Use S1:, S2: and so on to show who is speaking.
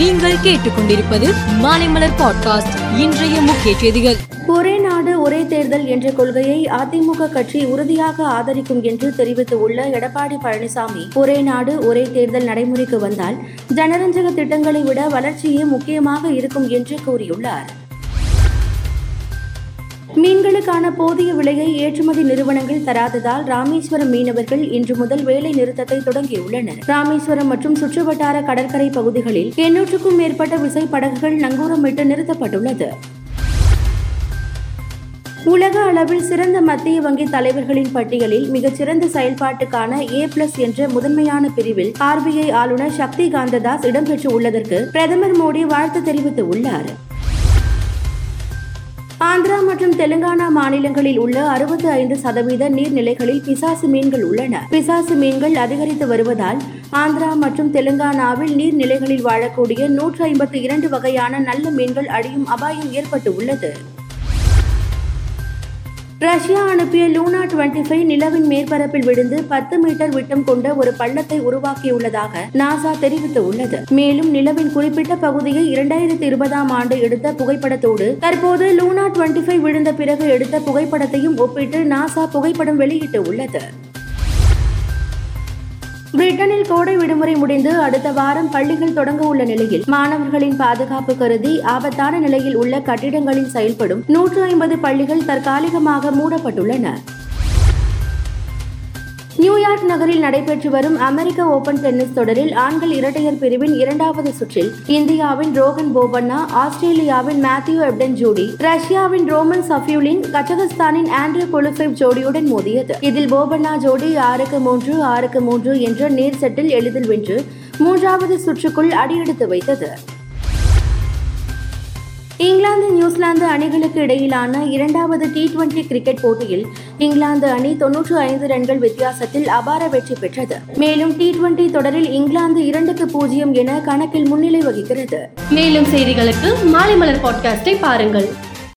S1: நீங்கள் கேட்டுக்கொண்டிருப்பது மாலைமலர் பாட்காஸ்ட் இன்றைய முக்கிய செய்திகள் ஒரே நாடு ஒரே தேர்தல் என்ற கொள்கையை அதிமுக கட்சி உறுதியாக ஆதரிக்கும் என்று தெரிவித்துள்ள எடப்பாடி பழனிசாமி ஒரே நாடு ஒரே தேர்தல் நடைமுறைக்கு வந்தால் ஜனரஞ்சக திட்டங்களை விட வளர்ச்சியே முக்கியமாக இருக்கும் என்று கூறியுள்ளார் மீன்களுக்கான போதிய விலையை ஏற்றுமதி நிறுவனங்கள் தராததால் ராமேஸ்வரம் மீனவர்கள் இன்று முதல் வேலை நிறுத்தத்தை தொடங்கியுள்ளனர் ராமேஸ்வரம் மற்றும் சுற்றுவட்டார கடற்கரை பகுதிகளில் எண்ணூற்றுக்கும் மேற்பட்ட விசைப்படகுகள் நங்கூரம் நங்கூரமிட்டு நிறுத்தப்பட்டுள்ளது உலக அளவில் சிறந்த மத்திய வங்கி தலைவர்களின் பட்டியலில் மிகச்சிறந்த செயல்பாட்டுக்கான ஏ பிளஸ் என்ற முதன்மையான பிரிவில் ஆர்பிஐ ஆளுநர் சக்தி காந்ததாஸ் இடம்பெற்று உள்ளதற்கு பிரதமர் மோடி வாழ்த்து தெரிவித்துள்ளார் ஆந்திரா மற்றும் தெலுங்கானா மாநிலங்களில் உள்ள அறுபத்தி ஐந்து சதவீத நீர்நிலைகளில் பிசாசு மீன்கள் உள்ளன பிசாசு மீன்கள் அதிகரித்து வருவதால் ஆந்திரா மற்றும் தெலுங்கானாவில் நீர்நிலைகளில் வாழக்கூடிய நூற்றி ஐம்பத்தி இரண்டு வகையான நல்ல மீன்கள் அழியும் அபாயம் ஏற்பட்டு உள்ளது ரஷ்யா அனுப்பிய லூனா டுவெண்ட்டி ஃபைவ் நிலவின் மேற்பரப்பில் விழுந்து பத்து மீட்டர் விட்டம் கொண்ட ஒரு பள்ளத்தை உருவாக்கியுள்ளதாக நாசா தெரிவித்துள்ளது மேலும் நிலவின் குறிப்பிட்ட பகுதியை இரண்டாயிரத்தி இருபதாம் ஆண்டு எடுத்த புகைப்படத்தோடு தற்போது லூனா டுவெண்ட்டி ஃபைவ் விழுந்த பிறகு எடுத்த புகைப்படத்தையும் ஒப்பிட்டு நாசா புகைப்படம் வெளியிட்டு உள்ளது பிரிட்டனில் கோடை விடுமுறை முடிந்து அடுத்த வாரம் பள்ளிகள் தொடங்க உள்ள நிலையில் மாணவர்களின் பாதுகாப்பு கருதி ஆபத்தான நிலையில் உள்ள கட்டிடங்களில் செயல்படும் நூற்று ஐம்பது பள்ளிகள் தற்காலிகமாக மூடப்பட்டுள்ளன நியூயார்க் நகரில் நடைபெற்று வரும் அமெரிக்க ஓபன் டென்னிஸ் தொடரில் ஆண்கள் இரட்டையர் பிரிவின் இரண்டாவது சுற்றில் இந்தியாவின் ரோகன் போபண்ணா ஆஸ்திரேலியாவின் மேத்யூ எப்டன் ஜோடி ரஷ்யாவின் ரோமன் சஃபியூலின் கஜகஸ்தானின் ஆண்ட்ரூ கொலுஃபெவ் ஜோடியுடன் மோதியது இதில் போபண்ணா ஜோடி ஆறுக்கு மூன்று ஆறுக்கு மூன்று என்ற நேர் செட்டில் எளிதில் வென்று மூன்றாவது சுற்றுக்குள் அடியெடுத்து வைத்தது நியூசிலாந்து அணிகளுக்கு இடையிலான இரண்டாவது டி டுவெண்டி கிரிக்கெட் போட்டியில் இங்கிலாந்து அணி தொன்னூற்று ஐந்து ரன்கள் வித்தியாசத்தில் அபார வெற்றி பெற்றது மேலும் டி டுவெண்டி தொடரில் இங்கிலாந்து இரண்டுக்கு பூஜ்ஜியம் என கணக்கில் முன்னிலை வகிக்கிறது
S2: மேலும் செய்திகளுக்கு மாலை மலர் பாட்காஸ்டை பாருங்கள்